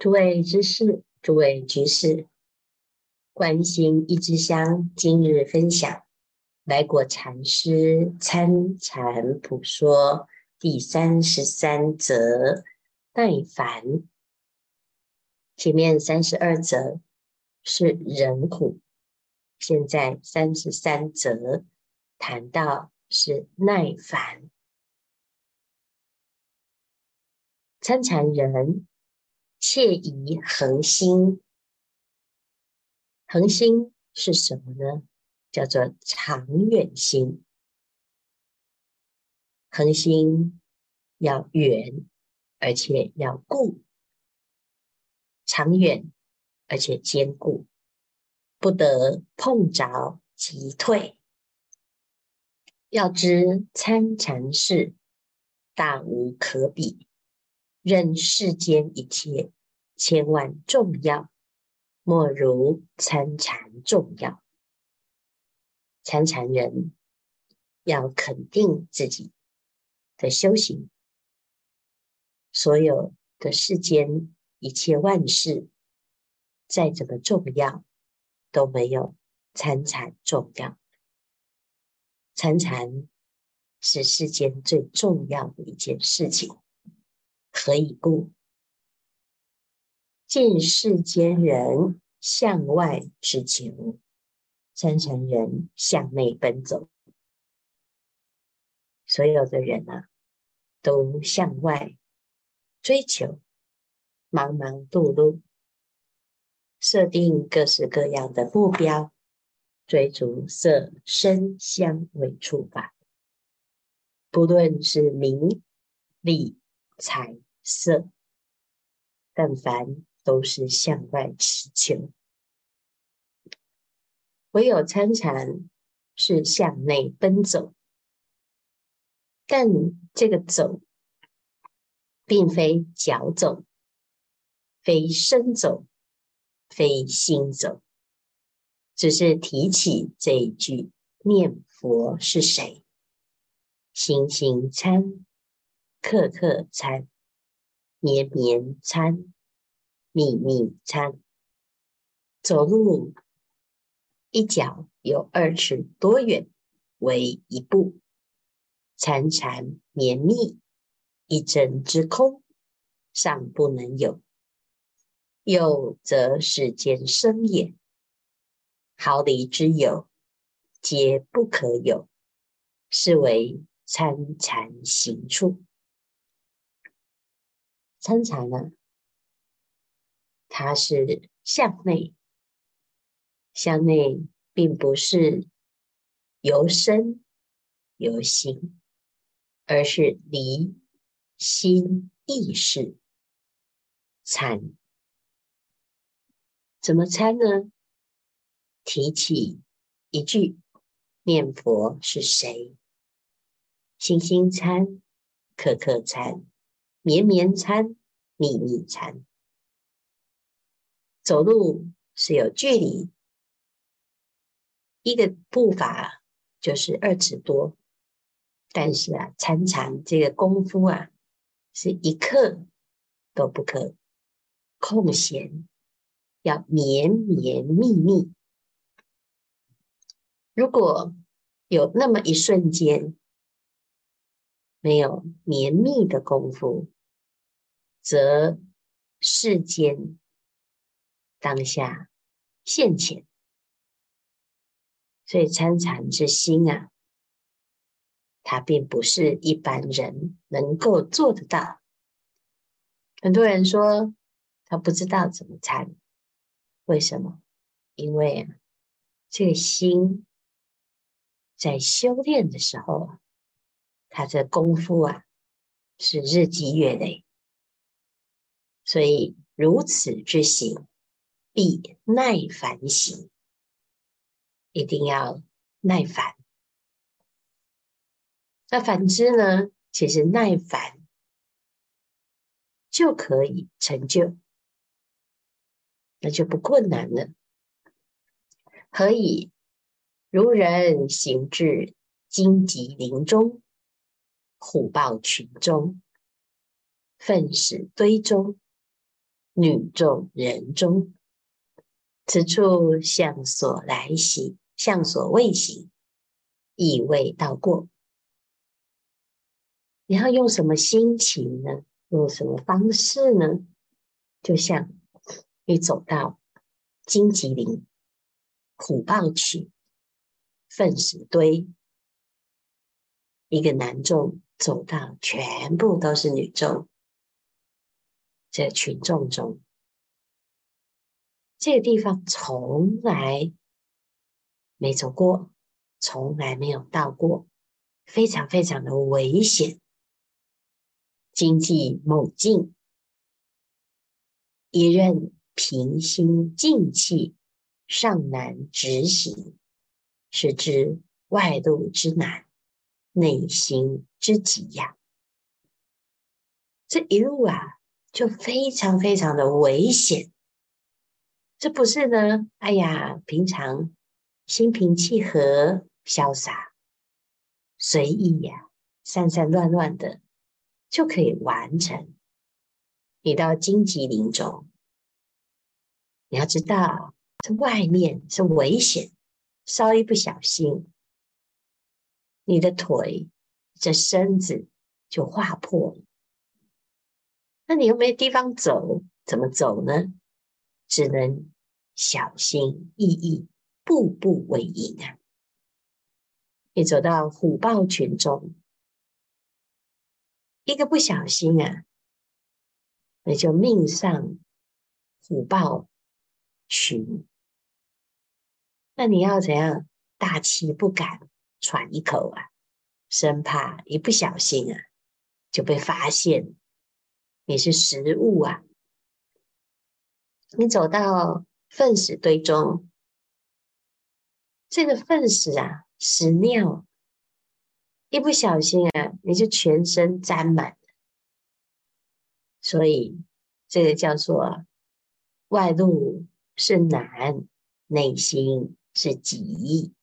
诸位知识，诸位居士，观心一支香，今日分享来果禅师参禅普说第三十三则耐烦。前面三十二则是忍苦，现在三十三则谈到是耐烦。参禅人切宜恒心，恒心是什么呢？叫做长远心。恒心要远，而且要固，长远而且坚固，不得碰着即退。要知参禅事大无可比。任世间一切千万重要，莫如参禅重要。参禅人要肯定自己的修行，所有的世间一切万事，再怎么重要，都没有参禅重要。参禅是世间最重要的一件事情。何以故？尽世间人向外执求，真诚人向内奔走。所有的人啊，都向外追求，忙忙碌碌，设定各式各样的目标，追逐色声香味触法，不论是名利。财色，但凡都是向外祈求，唯有参禅是向内奔走。但这个走，并非脚走，非身走，非心走，只是提起这一句念佛是谁，心心参。刻刻参，绵绵参，密密参。走路一脚有二尺多远，为一步；参禅绵密，一针之空，尚不能有。有则世间生也，毫厘之有，皆不可有。是为参禅行处。参禅呢，它是向内，向内并不是由身由心，而是离心意识参。怎么参呢？提起一句念佛是谁？心心参，刻刻参。绵绵参，密密参。走路是有距离，一个步伐就是二尺多。但是啊，参禅这个功夫啊，是一刻都不可空闲，要绵绵密密。如果有那么一瞬间，没有绵密的功夫，则世间当下现前。所以参禅之心啊，它并不是一般人能够做得到。很多人说他不知道怎么参，为什么？因为啊，这个心在修炼的时候啊。他这功夫啊，是日积月累，所以如此之行，必耐烦行，一定要耐烦。那反之呢？其实耐烦就可以成就，那就不困难了。何以如人行至荆棘林中？虎豹群中，粪屎堆中，女众人中，此处向所来行，向所未行，亦未到过。你要用什么心情呢？用什么方式呢？就像你走到荆棘林、虎豹群、粪屎堆，一个男众走到，全部都是女众，这群众中，这个地方从来没走过，从来没有到过，非常非常的危险。经济猛进，一任平心静气，上难执行，是知外路之难，内心之急呀。这一路啊，就非常非常的危险。这不是呢？哎呀，平常心平气和、潇洒、随意呀，散散乱乱的。就可以完成。你到荆棘林中，你要知道，这外面是危险，稍一不小心，你的腿、这身子就划破了。那你又没地方走，怎么走呢？只能小心翼翼，步步为营啊！你走到虎豹群中。一个不小心啊，那就命丧虎豹群。那你要怎样？大气不敢喘一口啊，生怕一不小心啊就被发现你是食物啊。你走到粪屎堆中，这个粪屎啊，屎尿。一不小心啊，你就全身沾满。所以这个叫做外露是难，内心是急，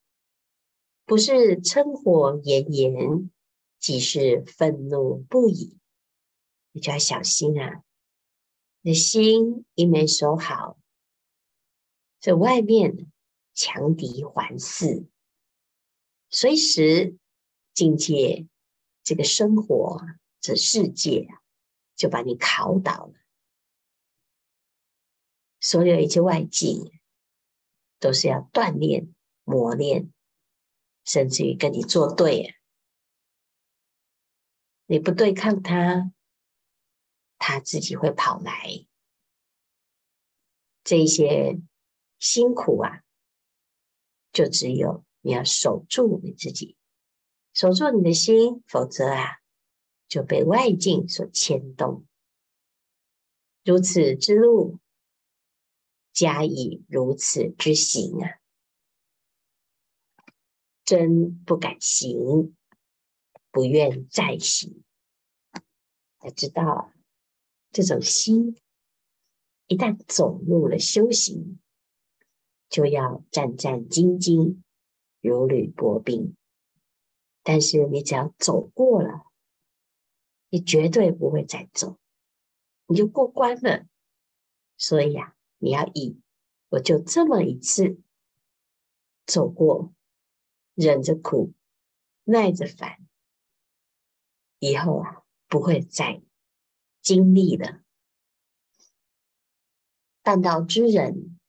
不是嗔火炎炎，即是愤怒不已。你就要小心啊！你的心一没守好，这外面强敌环伺，随时。境界，这个生活，这世界啊，就把你考倒了。所有一切外境，都是要锻炼、磨练，甚至于跟你作对。你不对抗他，他自己会跑来。这些辛苦啊，就只有你要守住你自己。守住你的心，否则啊，就被外境所牵动。如此之路，加以如此之行啊，真不敢行，不愿再行。才知道，这种心一旦走入了修行，就要战战兢兢，如履薄冰。但是你只要走过了，你绝对不会再走，你就过关了。所以呀、啊，你要以我就这么一次走过，忍着苦，耐着烦，以后啊不会再经历了。办道之人，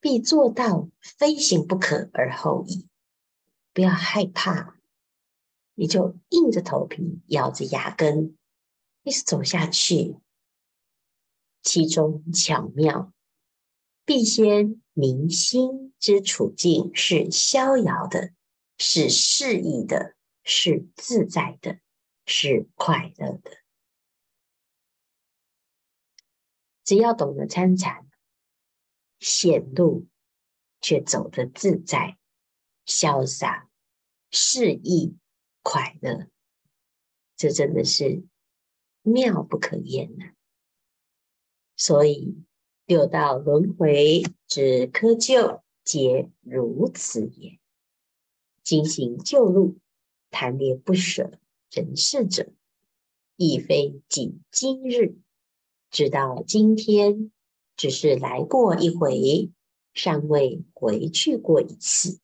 必做到非行不可而后已，不要害怕。你就硬着头皮，咬着牙根，一直走下去。其中巧妙，必先明心之处境是逍遥的，是适宜的，是自在的，是快乐的。只要懂得参禅，险路却走得自在、潇洒、适宜。快乐，这真的是妙不可言呐、啊！所以六道轮回之窠臼，皆如此也。经行旧路，贪恋不舍人世者，亦非仅今日直到今天只是来过一回，尚未回去过一次。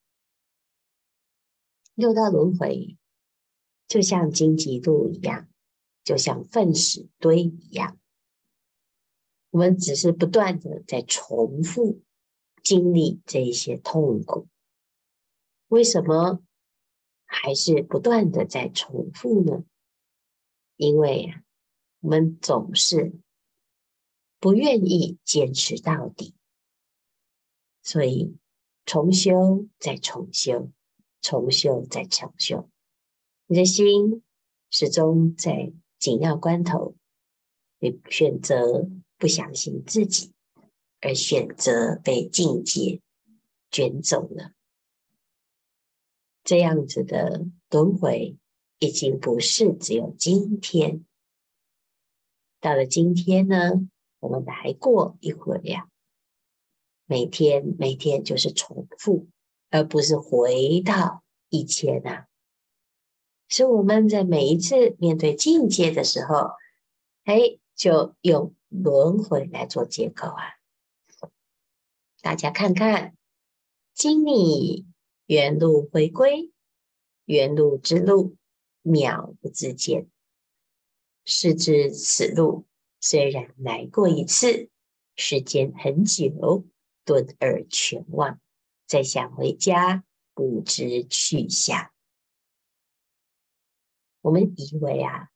六道轮回就像荆棘路一样，就像粪屎堆一样，我们只是不断的在重复经历这一些痛苦。为什么还是不断的在重复呢？因为啊，我们总是不愿意坚持到底，所以重修再重修。重修再重修，你的心始终在紧要关头，你选择不相信自己，而选择被境界卷走了。这样子的轮回，已经不是只有今天。到了今天呢，我们来过一回呀，每天每天就是重复。而不是回到以前啊，是我们在每一次面对境界的时候，哎，就用轮回来做借口啊。大家看看，今你原路回归，原路之路渺不自见。是知此路虽然来过一次，时间很久，顿而全忘。再想回家，不知去向。我们以为啊，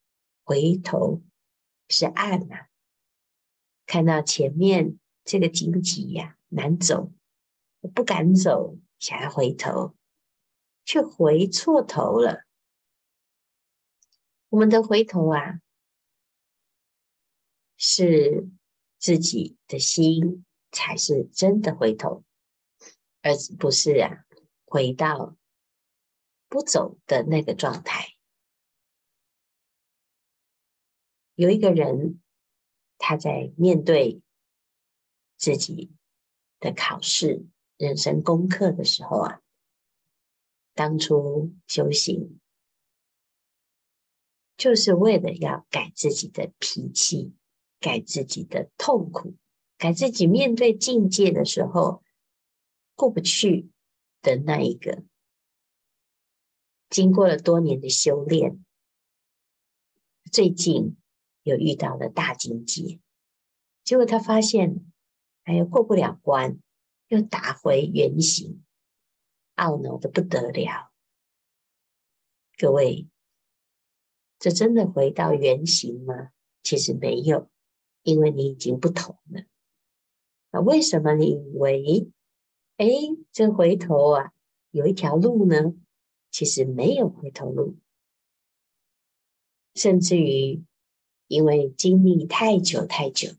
回头是岸呐，看到前面这个荆棘呀，难走，不敢走，想回头，却回错头了。我们的回头啊，是自己的心才是真的回头。而不是啊，回到不走的那个状态。有一个人，他在面对自己的考试、人生功课的时候啊，当初修行就是为了要改自己的脾气，改自己的痛苦，改自己面对境界的时候。过不去的那一个，经过了多年的修炼，最近又遇到了大境界，结果他发现，哎呀过不了关，又打回原形，懊恼的不得了。各位，这真的回到原形吗？其实没有，因为你已经不同了。那为什么你以为？哎，这回头啊，有一条路呢，其实没有回头路，甚至于因为经历太久太久，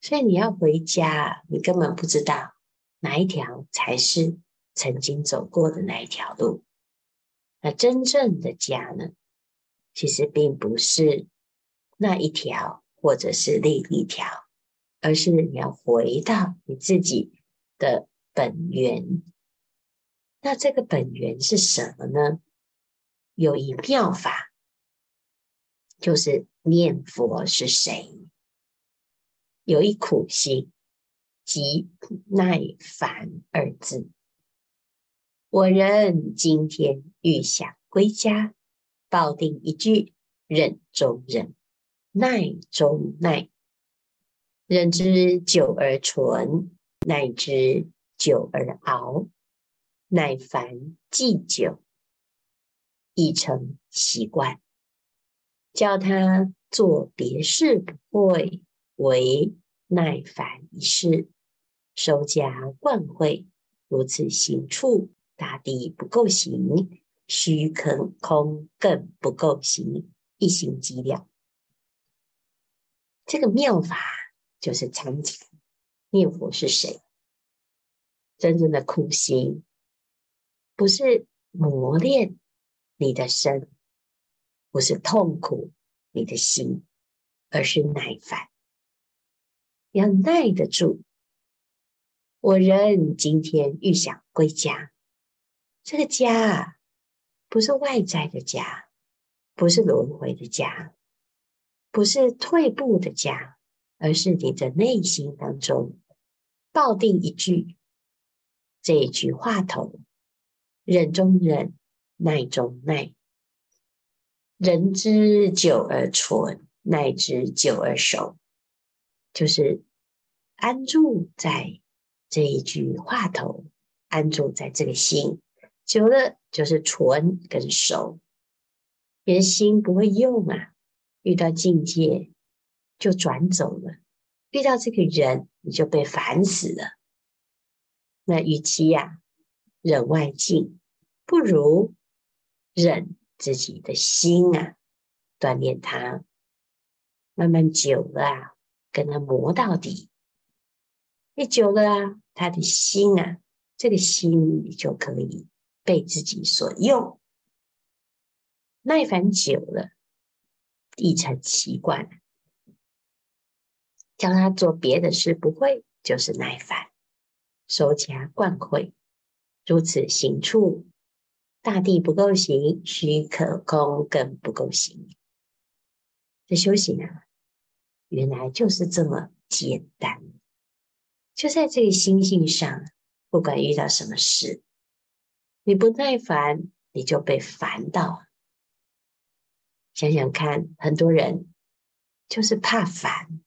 所以你要回家，你根本不知道哪一条才是曾经走过的那一条路。那真正的家呢，其实并不是那一条，或者是另一条，而是你要回到你自己的。本源，那这个本源是什么呢？有一妙法，就是念佛是谁？有一苦心，即耐烦二字。我人今天欲想归家，抱定一句：忍中忍，耐中耐。忍之久而存，耐之。久而熬，耐烦既久，已成习惯。叫他做别事不会，唯耐烦一事，收家惯会。如此行处，大地不够行，虚空空更不够行，一行即了。这个妙法就是参禅，念佛是谁？真正的苦行，不是磨练你的身，不是痛苦你的心，而是耐烦，要耐得住。我人今天欲想归家，这个家，不是外在的家，不是轮回的家，不是退步的家，而是你的内心当中抱定一句，这一句话头，忍中忍，耐中耐，忍之久而存，耐之久而熟，就是安住在这一句话头，安住在这个心，久了就是纯跟熟。你的心不会用啊，遇到境界就转走了，遇到这个人你就被烦死了。那与其呀、啊、忍外境，不如忍自己的心啊，锻炼它，慢慢久了啊，跟他磨到底。你久了啊，他的心啊，这个心就可以被自己所用。耐烦久了，已成习惯。叫他做别的事不会，就是耐烦。守家惯会，如此行处，大地不够行，虚可空更不够行。这修行啊，原来就是这么简单。就在这个心性上，不管遇到什么事，你不耐烦，你就被烦到。想想看，很多人就是怕烦。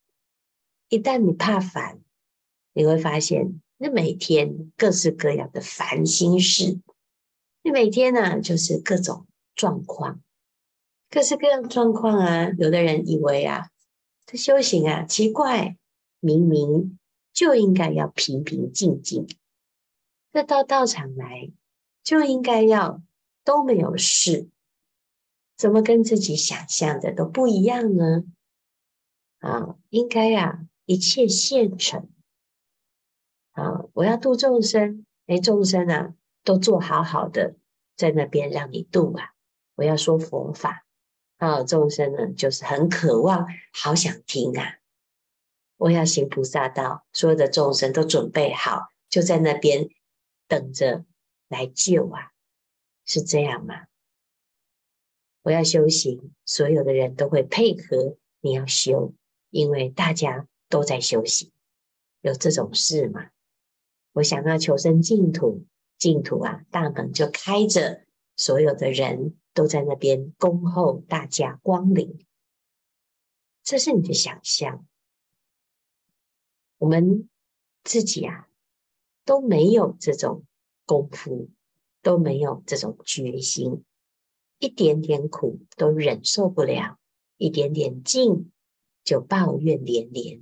一旦你怕烦，你会发现，那每天各式各样的烦心事，你每天呢、啊、就是各种状况，各式各样状况啊。有的人以为啊，这修行啊奇怪，明明就应该要平平静静，这到道场来就应该要都没有事。怎么跟自己想象的都不一样呢？啊，应该啊，一切现成啊！我要度众生，哎，众生啊，都做好好的，在那边让你度啊！我要说佛法啊，众生呢，就是很渴望，好想听啊！我要行菩萨道，所有的众生都准备好，就在那边等着来救啊！是这样吗？我要修行，所有的人都会配合你要修，因为大家都在修行，有这种事吗？我想要求生净土，净土啊，大门就开着，所有的人都在那边恭候大家光临。这是你的想象，我们自己啊都没有这种功夫，都没有这种决心。一点点苦都忍受不了，一点点境就抱怨连连。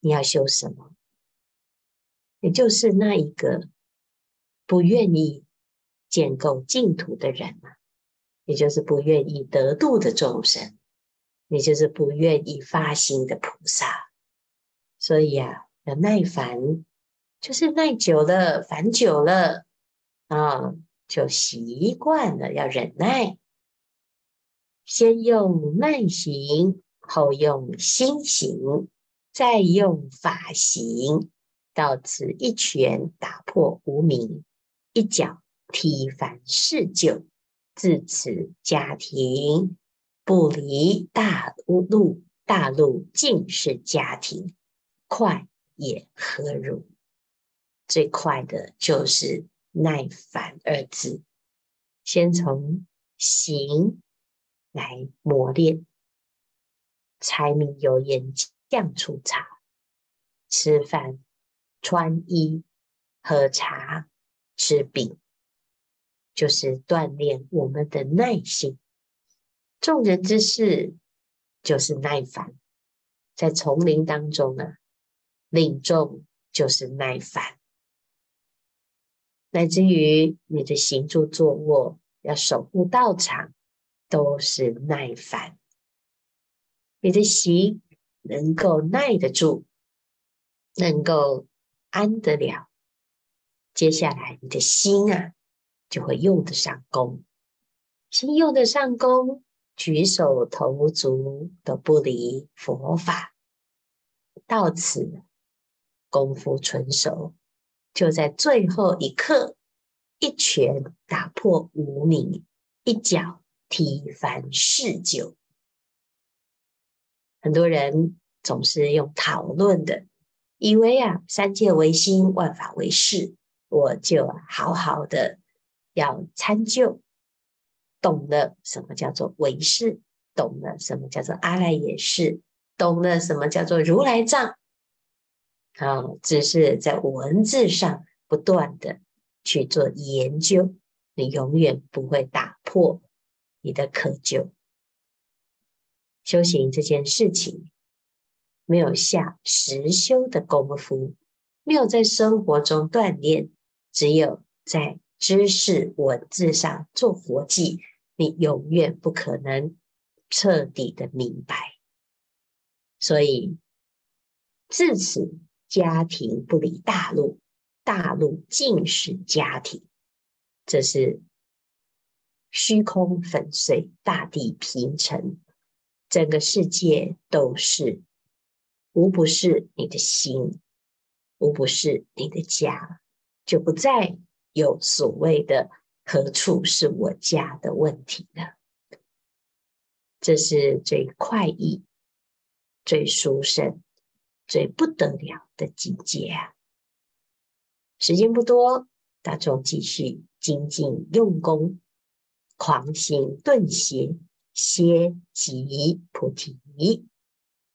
你要修什么？也就是那一个不愿意建构净土的人嘛，也就是不愿意得度的众生，也就是不愿意发心的菩萨。所以啊，要耐烦，就是耐久了，烦久了啊。就习惯了要忍耐，先用慢行，后用心行，再用法行，到此一拳打破无名，一脚踢翻世旧，自此家庭不离大路，大路尽是家庭，快也何如？最快的就是。耐烦二字，先从行来磨练。柴米油盐酱醋茶，吃饭、穿衣、喝茶、吃饼，就是锻炼我们的耐性。众人之事就是耐烦，在丛林当中呢，领众就是耐烦。乃至于你的行住坐卧，要守护道场，都是耐烦。你的行能够耐得住，能够安得了，接下来你的心啊，就会用得上功。心用得上功，举手投足都不离佛法。到此功夫纯熟。就在最后一刻，一拳打破无名，一脚踢翻世旧。很多人总是用讨论的，以为啊，三界唯心，万法唯识，我就好好的要参究，懂了什么叫做唯识，懂了什么叫做阿赖耶识，懂了什么叫做如来藏，啊，只是在文字上不断的去做研究，你永远不会打破你的窠臼。修行这件事情，没有下实修的功夫，没有在生活中锻炼，只有在知识文字上做活计，你永远不可能彻底的明白。所以自此，家庭不离大陆，大陆尽是家庭。这是虚空粉碎，大地平成。整个世界都是，无不是你的心，无不是你的家，就不再有所谓的何处是我家的问题了。这是最快意、最殊胜、最不得了的境界啊！时间不多，大众继续精进用功，狂行顿歇。歇即菩提。